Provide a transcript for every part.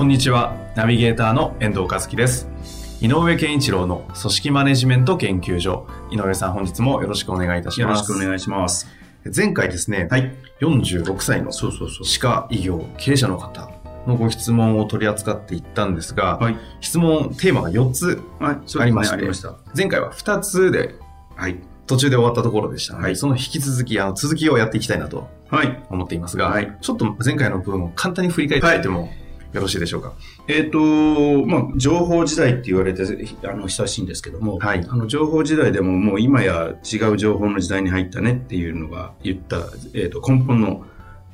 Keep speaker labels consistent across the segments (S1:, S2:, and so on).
S1: こんにちは。ナビゲーターの遠藤和樹です。井上健一郎の組織マネジメント研究所。井上さん、本日もよろしくお願いいたし
S2: よろ
S1: ます。
S2: しくお願いします。
S1: 前回ですね、
S2: はい。
S1: 46歳の。歯科医業経営者の方のご質問を取り扱っていったんですが、
S2: はい。
S1: 質問、テーマが4つありまして
S2: ありました。
S1: 前回は2つで
S2: はい。
S1: 途中で終わったところでしたので、
S2: はい
S1: その引き続き、あの、続きをやっていきたいなと
S2: はい。
S1: 思っていますが、
S2: はい
S1: ちょっと前回の部分を簡単に振り返っていってもよろしいでしょうか？
S2: えっ、と、まあ、情報時代って言われて、あの、親しいんですけども、
S1: はい
S2: あの、情報時代でももう今や違う情報の時代に入ったねっていうのが言った、えっ、と、根本の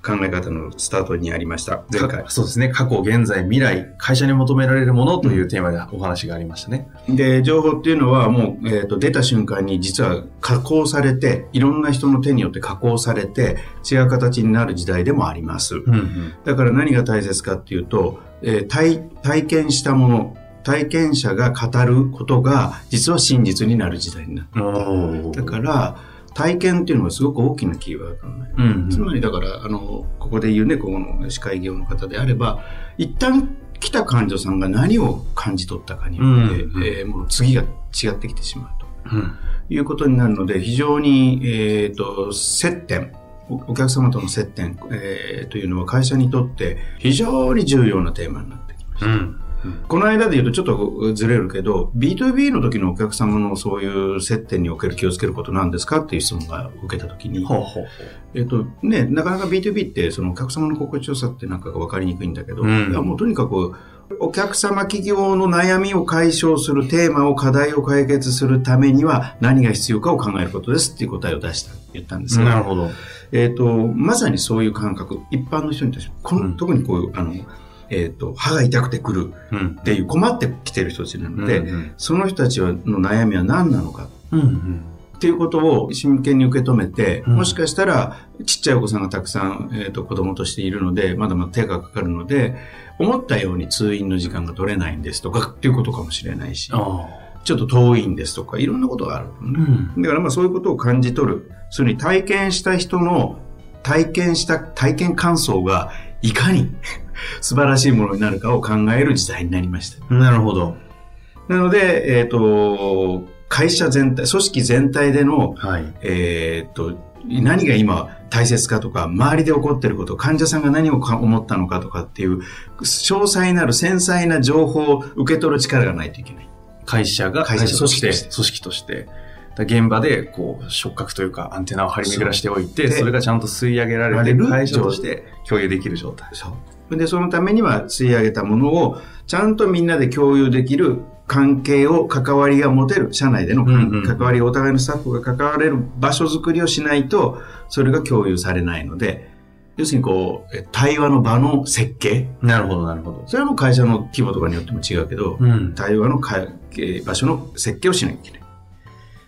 S2: 考え方のスタートにありました。前回
S1: か。そうですね。過去、現在、未来、会社に求められるものというテーマでお話がありましたね。
S2: で、情報っていうのはもう、えっ、と、出た瞬間に実は加工されて、いろんな人の手によって加工されて、違う形になる時代でもあります。
S1: うん
S2: だから何が大切かっていうと、えー体体験したもの、体験者が語ることが実は真実になる時代になる。
S1: うん。
S2: だから、体験っていうのがすごく大きなキーワードになる。
S1: うん
S2: つまりだから、あの、ここで言うね、ここの司会業の方であれば、一旦来た患者さんが何を感じ取ったかによって、
S1: うん
S2: えーもう次が違ってきてしまうと。
S1: うん。
S2: いうことになるので、非常に、えっ、と、接点、おお客様との接点、えーというのは会社にとって非常に重要なテーマになってきました。
S1: うん。
S2: この間で言うとちょっとずれるけど、B2B の時のお客様のそういう接点における気をつけることなんですかっていう質問が受けた時に、
S1: ほうほう
S2: えっ、とね、なかなか B2B ってそのお客様の心地よさってなんかが分かりにくいんだけど、
S1: うん。
S2: いやもうとにかくお客様企業の悩みを解消するテーマを課題を解決するためには何が必要かを考えることですっていう答えを出した、言ったんですが、
S1: なるほど。
S2: えっ、と、まさにそういう感覚、一般の人に対して、この
S1: うん。
S2: 特にこういう、あの、えっ、と、歯が痛くてくる
S1: うん
S2: っ。ていう困ってきてる人たちなので、
S1: うん
S2: その人たちの悩みは何なのか
S1: うん。うん。
S2: っていうことを真剣に受け止めて、
S1: うん
S2: もしかしたらちっちゃいお子さんがたくさん、えー、と子供としているので、まだまだ手がかかるので、思ったように通院の時間が取れないんですとかっていうことかもしれないし、
S1: あ
S2: ちょっと遠いんですとか、いろんなことがある、
S1: あ。うん。
S2: だからまあそういうことを感じ取る。それに体験した人の体験した体験感想がいかに 素晴らしいものになるかを考える時代になりました。
S1: なるほど。
S2: なので、えっ、と、会社全体、組織全体での、
S1: はい。
S2: えっ、と、何が今大切かとか、周りで起こっていること、患者さんが何をか思ったのかとかっていう、詳細なる繊細な情報を受け取る力がないといけない。
S1: 会社が、
S2: 会社
S1: 組織とし、
S2: てて
S1: 組織として、だ現場で、こう、触覚というか、アンテナを張り巡らしておいて、
S2: そ
S1: れがちゃんと吸い上げられて、
S2: られる
S1: 会社として共有できる状態。
S2: そう。で、そのためには吸い上げたものを、ちゃんとみんなで共有できる関係を、関わりが持てる、社内での関,、わり、お互いのスタッフが関われる場所づくりをしないと、それが共有されないので、要するにこう、え対話の場の設計。
S1: なるほど、なるほど。
S2: それはもう会社の規模とかによっても違うけど、
S1: うん。
S2: 対話の場所の設計をしなきゃいけない。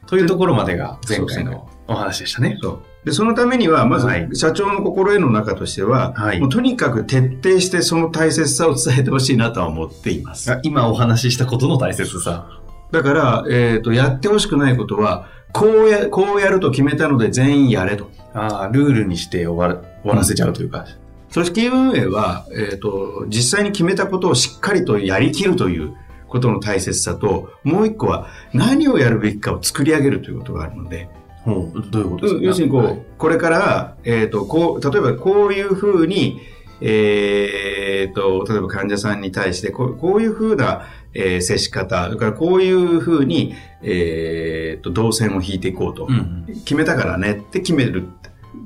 S1: というところまでが前回のお話でしたね。
S2: そう。で、そのためには、まず
S1: はい、
S2: 社長の心得の中としては、
S1: はい
S2: もうとにかく徹底してその大切さを伝えてほしいなとは思っています。
S1: あ今お話ししたことの大切さ。
S2: だから、えっ、と、やってほしくないことは、こうや、こうやると決めたので全員やれと。
S1: ああ、ルールにして終わら終わらせちゃうというか。
S2: 組織運営は、えっ、と、実際に決めたことをしっかりとやりきるということの大切さと、もう一個は何をやるべきかを作り上げるということがあるので、
S1: ほうどういうことですか？
S2: 要するにこう、
S1: はい
S2: これから、えっ、と、こう、例えばこういうふうに、えっ、と、例えば患者さんに対して、こうこういうふうな、えー接し方、それからこういうふうに、えっ、と、動線を引いていこうと。
S1: うん。
S2: 決めたからねって決める。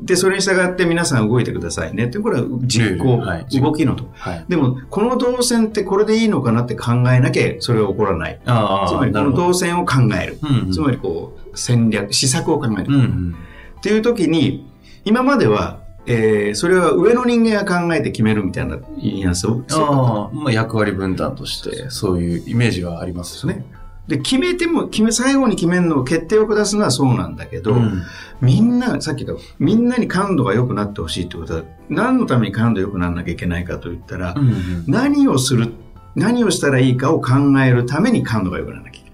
S2: で、それに従って皆さん動いてくださいねって、これは実行、
S1: はい
S2: 動きのと。
S1: はい。
S2: でも、この動線ってこれでいいのかなって考えなきゃそれは起こらない。つまり、この。動線を考える。
S1: うんうん
S2: つまり、こう、戦略、施策を考える。
S1: うんうん。
S2: っていう時に、今まではえー、それは上の人間が考えて決めるみたいなニュアンスを。
S1: ああ、まあ役割分担として、そういうイメージはありますよね。
S2: で、決めても、決め、最後に決めるのを決定を下すのはそうなんだけど、
S1: うん。
S2: みんな、さっき言った、みんなに感度が良くなってほしいってことは、何のために感度良くならなきゃいけないかと言ったら、
S1: うんうん。
S2: 何をする、何をしたらいいかを考えるために感度が良くならなきゃいけない。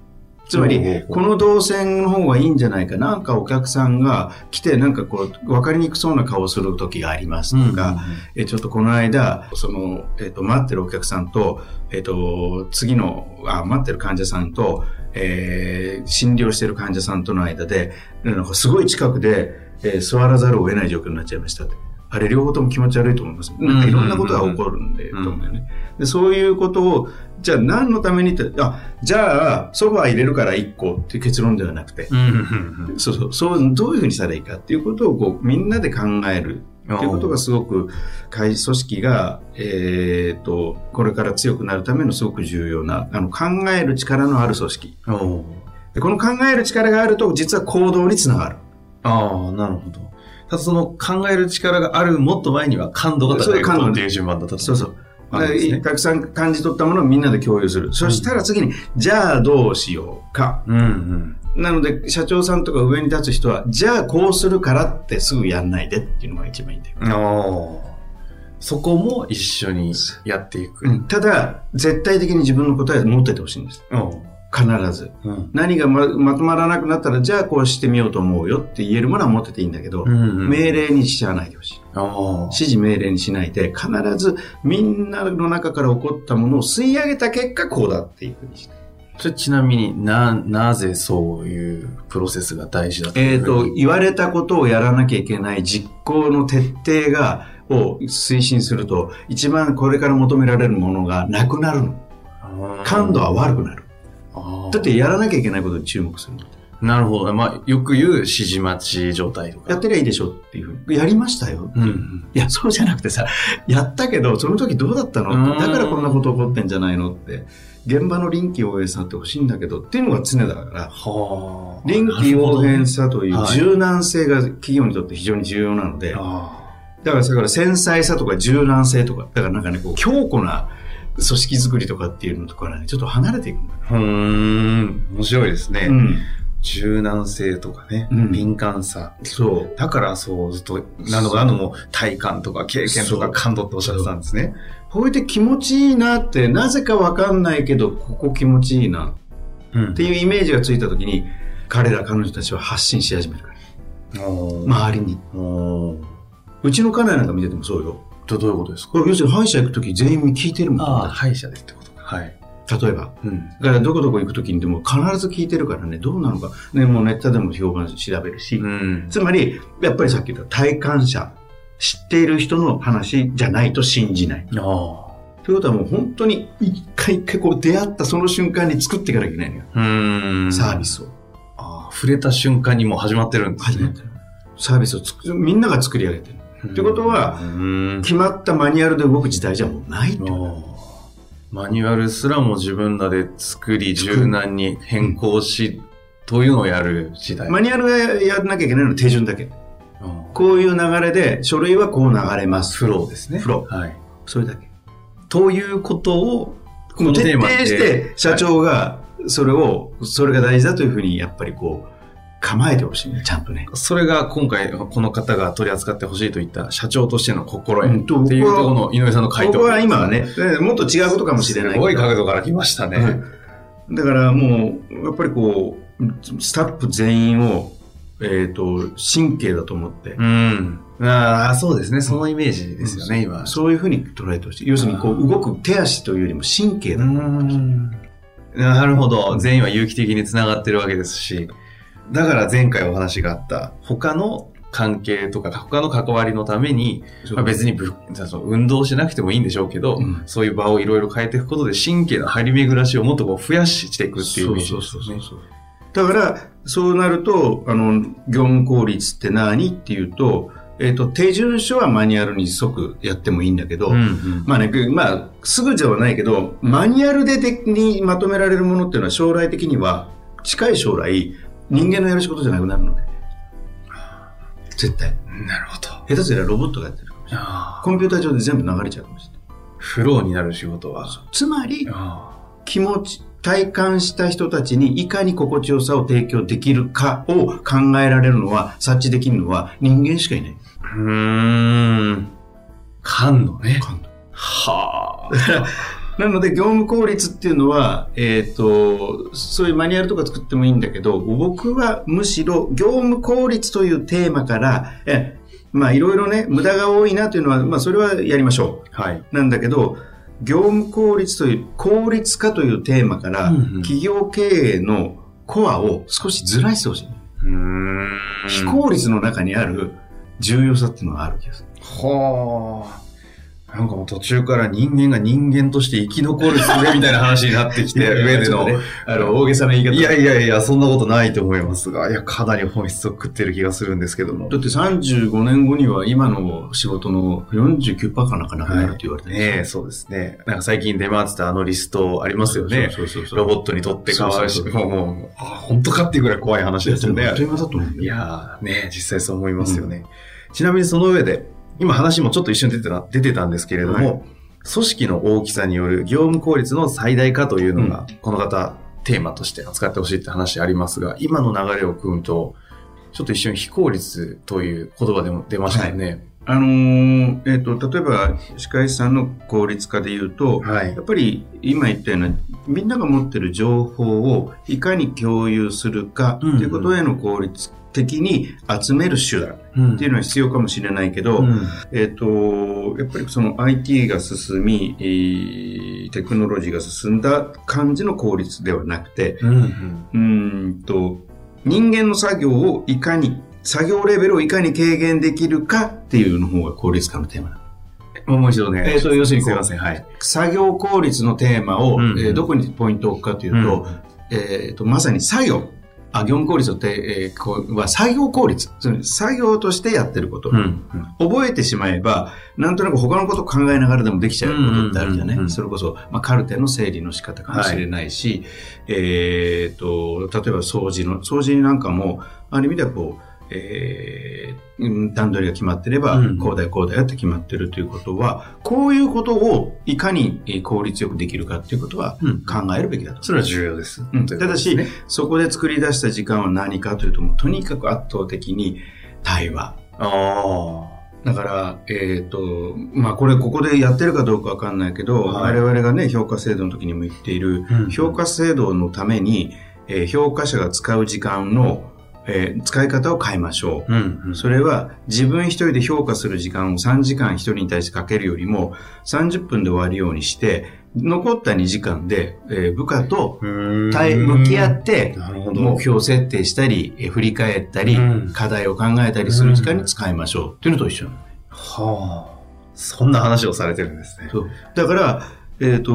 S2: つまりこの動線の方がいいんじゃないか。なんかお客さんが来て、なんかこう、分かりにくそうな顔をする時がありますとか、えちょっとこの間、その、えっ、と、待ってるお客さんと、えっ、と、次の、あ、待ってる患者さんと、えー診療してる患者さんとの間で、なんかすごい近くで、えー座らざるを得ない状況になっちゃいました。あれ両方とも気持ち悪いと思います。なんかいろんなことが起こるんで、
S1: うん
S2: と思うよね。で、そういうことを、じゃあ何のためにって、あ、じゃあソファー入れるから1個っていう結論ではなくて、そうそう、そう、どういうふうにしたらいいかっていうことをこう、みんなで考えるっていうことがすごく、会組織が、えっ、と、これから強くなるためのすごく重要な、あの、考える力のある組織。でこの考える力があると、実は行動につながる。
S1: ああ、なるほど。ただその考える力があるもっと前には感度が高い
S2: そう感度
S1: ことっていう順番だったと
S2: そうそう。
S1: ね
S2: たくさん感じ取ったものをみんなで共有する。そしたら次に、じゃあどうしようか。
S1: うんうん。
S2: なので、社長さんとか上に立つ人は、じゃあこうするからってすぐやんないでっていうのが一番いいんだよ。
S1: ああ。そこも一緒にやっていく。
S2: うんただ、絶対的に自分の答えを持っててほしいんです。
S1: うん。
S2: 必ず。
S1: うん。
S2: 何がままとまらなくなったら、じゃあこうしてみようと思うよって言えるものは持ってていいんだけど、
S1: うん
S2: 命令にしちゃわないでほしい。指示命令にしないで、必ずみんなの中から起こったものを吸い上げた結果、こうだっていうふうにして。
S1: それちなみにな、なぜそういうプロセスが大事だと
S2: えっ、と、
S1: いう？ふうに
S2: 言われたことをやらなきゃいけない実行の徹底が、を推進すると、一番これから求められるものがなくなるの。感度は悪くなる。だってやらなきゃいけないことに注目するの。
S1: なるほど。まあ、よく言う指示待ち状態とか。
S2: やってりゃいいでしょっていうふうに。やりましたよ。
S1: うんうん。
S2: いや、そうじゃなくてさ、やったけど、その時どうだったの
S1: うん
S2: だからこんなこと起こってんじゃないのって。現場の臨機応変さってほしいんだけどっていうのが常だから、
S1: はあ。
S2: 臨機応変
S1: さ。
S2: さという
S1: はい
S2: 柔軟性が企業にとって非常に重要なので、
S1: あ
S2: だから、だから繊細さとか柔軟性とか、だからなんかね、こう、強固な組織づくりとかっていうのとかね、ちょっと離れていくんだ。
S1: うーん。面白いですね。
S2: うん。
S1: 柔軟性とかね、
S2: うん
S1: 敏感さ。
S2: そう。
S1: だからそう、ずっと何度か何度も体感とか経験とか感度っておっしゃってたんですね。
S2: こうやって気持ちいいなって、なぜかわかんないけど、ここ気持ちいいな
S1: うん
S2: っていうイメージがついた時に、彼ら彼女たちは発信し始めるから。周りに。うちの家内なんか見ててもそうよ。
S1: どどういうことですか？
S2: これ要するに歯医者行く時全員聞いてるもん。
S1: ああ、歯医者でってことか。はい。
S2: 例えば。
S1: うん。
S2: だからどこどこ行く時にでも必ず聞いてるからね、どうなのか。ね、もうネットでも評判調べるし。
S1: うん。
S2: つまり、やっぱりさっき言った体感者、知っている人の話じゃないと信じない。
S1: ああ。
S2: ということはもう本当に一回一回こう出会ったその瞬間に作っていかなきゃいけないのよ。
S1: うーん。
S2: サービスを。
S1: ああ、触れた瞬間にもう始まってるんですね
S2: 始まって。る。サービスを作るみんなが作り上げてる。ってことは
S1: うん。
S2: 決まったマニュアルで動く時代じゃもうないってこと
S1: マニュアルすらも自分らで作り、柔軟に変更し、というのをやる時代。
S2: マニュアルがやらなきゃいけないのは手順だけ。
S1: うん
S2: こういう流れで書類はこう流れます。
S1: フローですね。
S2: フロ
S1: はい。
S2: それだけ。
S1: ということを、この
S2: 徹底して社長がそれを、それが大事だというふうにやっぱりこう、構えてほしいね、ちゃんとね。
S1: それが今回この方が取り扱ってほしいといった社長としての心得っていうところの井上さんの回答。
S2: 僕は今はね、えもっと違うことかもしれないけど。
S1: すごい角度から来ましたね。
S2: うんだからもう、やっぱりこう、スタッフ全員を、えっ、と、神経だと思って、
S1: うん。ああ、そうですね。そのイメージですよね、今。
S2: そういうふうに捉えてほしい。要するにこう、動く手足というよりも神経だと思ってほしい。
S1: なるほど。全員は有機的につながってるわけですし、だから前回お話があった、他の関係とか、他の関わりのために、まあ、別に運動しなくてもいいんでしょうけど、
S2: うん。
S1: そういう場をいろいろ変えていくことで神経の張り巡らしをもっとこう増やしていくっていうイメージですね。
S2: だから、そうなると、あの、業務効率って何っていうと、えっ、と、手順書はマニュアルに即やってもいいんだけど、
S1: うんうん。
S2: まあね、まあ、すぐではないけど、マニュアルで的にまとめられるものっていうのは将来的には、近い将来、人間のやる仕事じゃなくなるので。絶対。
S1: なるほど。
S2: 下手すりゃロボットがやってるかもしれない。
S1: あ
S2: コンピューター上で全部流れちゃうかもしれない。
S1: フローになる仕事は。
S2: つまり、
S1: あ
S2: 気持ち、体感した人たちにいかに心地よさを提供できるかを考えられるのは、察知できるのは人間しかいない。
S1: うーん。感のね。
S2: 感度
S1: はあ。
S2: なので、業務効率っていうのは、えっ、と、そういうマニュアルとか作ってもいいんだけど、僕はむしろ業務効率というテーマから、えまあいろいろね、無駄が多いなというのは、まあそれはやりましょ
S1: はい。
S2: う。なんだけど、業務効率という、効率化というテーマから、
S1: うんうん
S2: 企業経営のコアを少しずらしてほしい。非効率の中にある重要さっていうのがある気がする。
S1: はあ。なんかもう途中から人間が人間として生き残る術みたいな話になってきて、上での。
S2: あの、大げさな言い方。
S1: いやいやいや、そんなことないと思いますが、いや、かなり本質を食ってる気がするんですけども。
S2: だって35年後には今の仕事の49%かなんかなくなるって言われてるんですよ
S1: ねえ、そうですね。なんか最近出回ってたあのリストありますよね。
S2: そうそうそう
S1: ロボットにとって変わるし、もう、もう、あ、本当かっていうぐらい怖い話ですよね。
S2: あっという間だと思うんだよ
S1: いやーね、実際そう思いますよね。ちなみにその上で、今話もちょっと一瞬出てた出てたんですけれども、
S2: はい
S1: 組織の大きさによる業務効率の最大化というのが、この方、テーマとして扱ってほしいって話ありますが、今の流れを組むと、ちょっと一瞬非効率という言葉でも出ましたよね。
S2: あのーえっ、と、例えば、歯科医師さんの効率化で言うと、
S1: はい。
S2: やっぱり今言ったような、みんなが持ってる情報をいかに共有するかということへの効率的に集める手段
S1: うん
S2: っていうのは必要かもしれないけど、
S1: うん
S2: えっ、と、やっぱりその IT が進み、えーテクノロジーが進んだ感じの効率ではなくて、
S1: うんうん
S2: うーんと、人間の作業をいかに、作業レベルをいかに軽減できるかっていうの方が効率化のテーマだ。
S1: もう一度ね。
S2: えーと要するに
S1: すいません、はい。
S2: 作業効率のテーマを、
S1: うん
S2: えーどこにポイントを置くかというと、えーと、まさに作業。あ、業務効率って、えーこうは作業効率。つまり作業としてやってること。
S1: うんうん
S2: 覚えてしまえば、なんとなく他のことを考えながらでもできちゃうことってあるじゃない、
S1: うんうん
S2: それこそ、まあ、カルテの整理の仕方かもしれないし、えっ、と、例えば掃除の、掃除なんかも、ある意味ではこう、えーうん段取りが決まってれば、
S1: うん。
S2: こうだよこうだよって決まってるということは、こういうことをいかにえー効率よくできるかっていうことは
S1: うん。
S2: 考えるべきだと。
S1: それは重要です。
S2: うん。ただし、そこで作り出した時間は何かというと、もうとにかく圧倒的に対話。
S1: あ
S2: だから、えっ、と、まあこれここでやってるかどうかわかんないけど、
S1: はい。
S2: 我々がね、評価制度の時にも言っている、
S1: うん。
S2: 評価制度のために、えー評価者が使う時間の、えー使い方を変えましょう。
S1: あ。うんうん。
S2: それは自分一人で評価する時間を3時間一人に対してかけるよりも30分で終わるようにして、残った2時間で、えー部下と対向き合って。目標設定したり、えー振り返ったり、
S1: うん
S2: 課題を考えたりする時間に使いましょう。っていうのと一緒
S1: はあ。そんな話をされてるんですね。
S2: そうだから、えっ、と、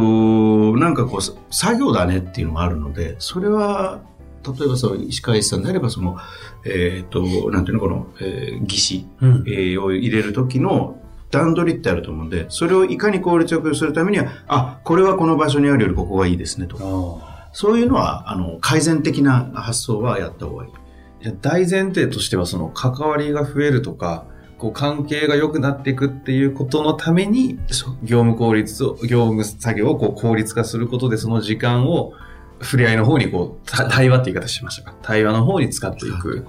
S2: なんかこう、さ作業だねっていうのがあるので、それは、例えばそう、石川医師さんであれば、その、えっ、と、なんていうの、この、えー、技師、
S1: うん。
S2: えーを入れる時の段取りってあると思うんで、それをいかに効率よくするためには、あ、これはこの場所にあるよりここがいいですねとか、
S1: あ
S2: そういうのは、あの、改善的な発想はやった方がいい。
S1: 大前提としては、その関わりが増えるとか、こう関係が良くなっていくっていうことのために、業務効率を、業務作業をこう効率化することで、その時間を触れ合いの方にこう、た対話って言い方しましたか？対話の方に使っていく。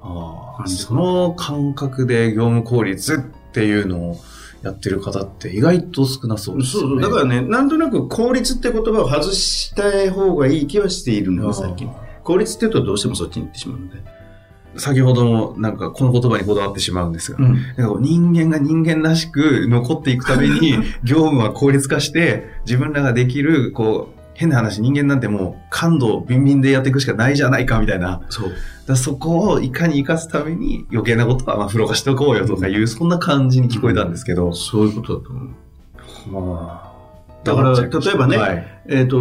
S1: ああ、その感覚で業務効率っていうのをやってる方って意外と少なそうですよね。
S2: そうだからね、なんとなく効率って言葉を外した方がいい気はしているのよ、最近。効率って言うとどうしてもそっちに行ってしまうので。
S1: 先ほどもなんかこの言葉にこだわってしまうんですが、
S2: うん
S1: 人間が人間らしく残っていくために 業務は効率化して自分らができるこう変な話人間なんてもう感度ビンビンでやっていくしかないじゃないかみたいな。
S2: そう。
S1: だそこをいかに活かすために余計なことはまあ風呂化しておこうよとかいうそんな感じに聞こえたんですけど、
S2: そういうことだと思う。
S1: まあ
S2: だから例えばね
S1: はい。
S2: えっ、と、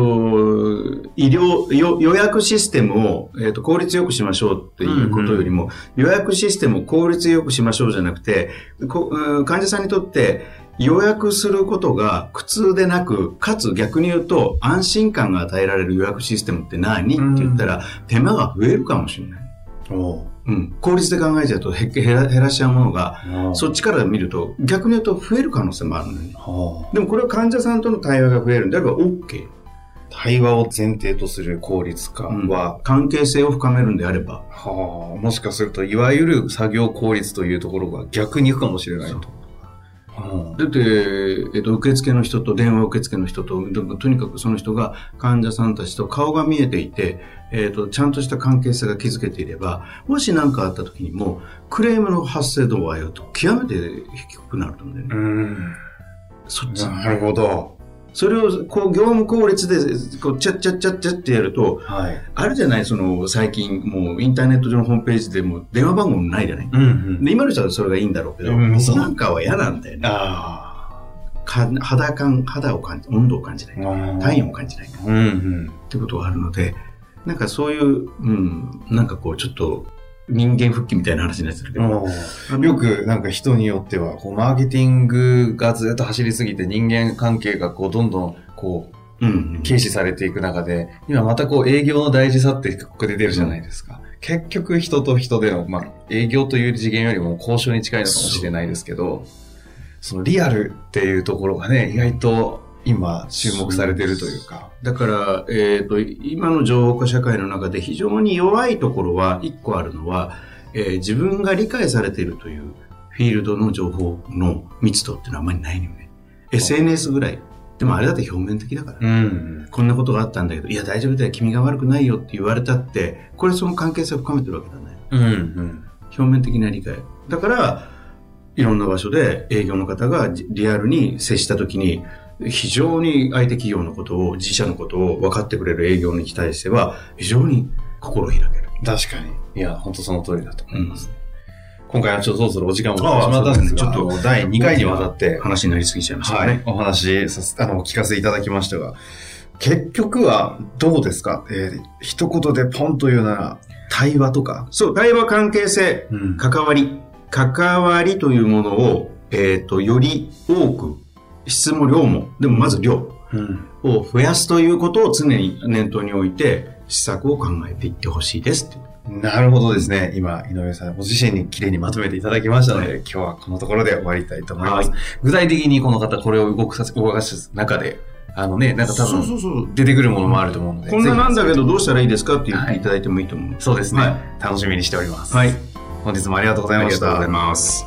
S2: 医療よ予約システムを、えー、と効率よくしましょうっていうことよりも、予約システムを効率よくしましょうじゃなくて、こうん患者さんにとって予約することが苦痛でなく、かつ逆に言うと安心感が与えられる予約システムって何？って言ったら、手間が増えるかもしれない。
S1: お
S2: うん。効率で考えちゃうとへ減らしちゃうものが、
S1: う
S2: そっちから見ると、逆に言うと増える可能性もあるのよね。
S1: はあ
S2: でもこれは患者さんとの対話が増えるんであれば OK。
S1: 対話を前提とする効率化は、
S2: 関係性を深めるんであれば。
S1: はあ、もしかすると、いわゆる作業効率というところが逆に行くかもしれないと。は
S2: だって、えっと、受付の人と電話受付の人と、とにかくその人が患者さんたちと顔が見えていて、えっと、ちゃんとした関係性が築けていれば、もし何かあった時にも、クレームの発生度合いは極めて低くなると思うんだよね。
S1: あうん。
S2: そっち。
S1: なるほど。
S2: それを、こう、業務効率で、こう、チャッチャッチャッチャッってやると、
S1: はい。
S2: あるじゃない、その、最近、もう、インターネット上のホームページでも、電話番号もないじゃない。
S1: うんうん。
S2: で、今の人はそれがいいんだろうけど、
S1: うん
S2: なんかは嫌なんだよね。か肌感、肌を感じ、温度を感じない。体温を感じない。っ
S1: うんうん。
S2: てことがあるので、なんかそういう、うん、なんかこう、ちょっと、人間復帰みたいな話になってるけど、
S1: よくなんか人によっては、こう、マーケティングがずっと走りすぎて人間関係がこう、どんどん、こう、
S2: うん、
S1: 軽視されていく中で、今またこう営業の大事さってここで出るじゃないですか。結局人と人での、まあ営業という次元よりも交渉に近いのかもしれないですけど、そのリアルっていうところがね、意外と今注目されてるというか。
S2: だから、えっ、と、今の情報化社会の中で非常に弱いところは、一個あるのは、えー自分が理解されているというフィールドの情報の密度っていうのはあんまりないのよね。SNS ぐらい。でもあれだって表面的だから。
S1: うん。
S2: こんなことがあったんだけど、いや大丈夫だよ、君が悪くないよって言われたって、これその関係性を深めてるわけだね。
S1: うん。うん。
S2: 表面的な理解。だから、いろんな場所で営業の方がじリアルに接したときに、非常に相手企業のことを、自社のことを分かってくれる営業に対しては、非常に心開ける。
S1: 確かに。いや、本当その通りだと思います。今回はちょっとそろそろお時間も来て
S2: ああ
S1: しまったんですが、
S2: ちょっと
S1: 第2回にわたって、
S2: 話になりすぎちゃいましたね。、
S1: はいお話させ、あの、お聞かせいただきましたが、結局はどうですか？えー一言でポンと言うなら、対話とか？
S2: そう、対話関係性、
S1: うん
S2: 関わり。関わりというものを、えっ、と、より多く、質も量も、でもまず量
S1: うん。
S2: を増やすということを常に念頭に置いて、施策を考えていってほしいですって。
S1: なるほどですね。今、井上さん、ご自身にきれいにまとめていただきましたので、
S2: は
S1: 今日はこのところで終わりたいと思います。
S2: はい
S1: 具体的にこの方、これを動かす、動かす中で、あのね、なんか多分。出てくるものもあると思うので。
S2: こんななんだけ
S1: ぜ
S2: どどうしたらいいですかって言っ
S1: はい
S2: ていただいてもいいと思う。
S1: ひそうですね、
S2: はい
S1: 楽しみにしております。
S2: はい。
S1: 本日もありがとうございました。
S2: ありがとうございます。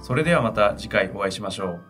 S3: それではまた次回お会いしましょう。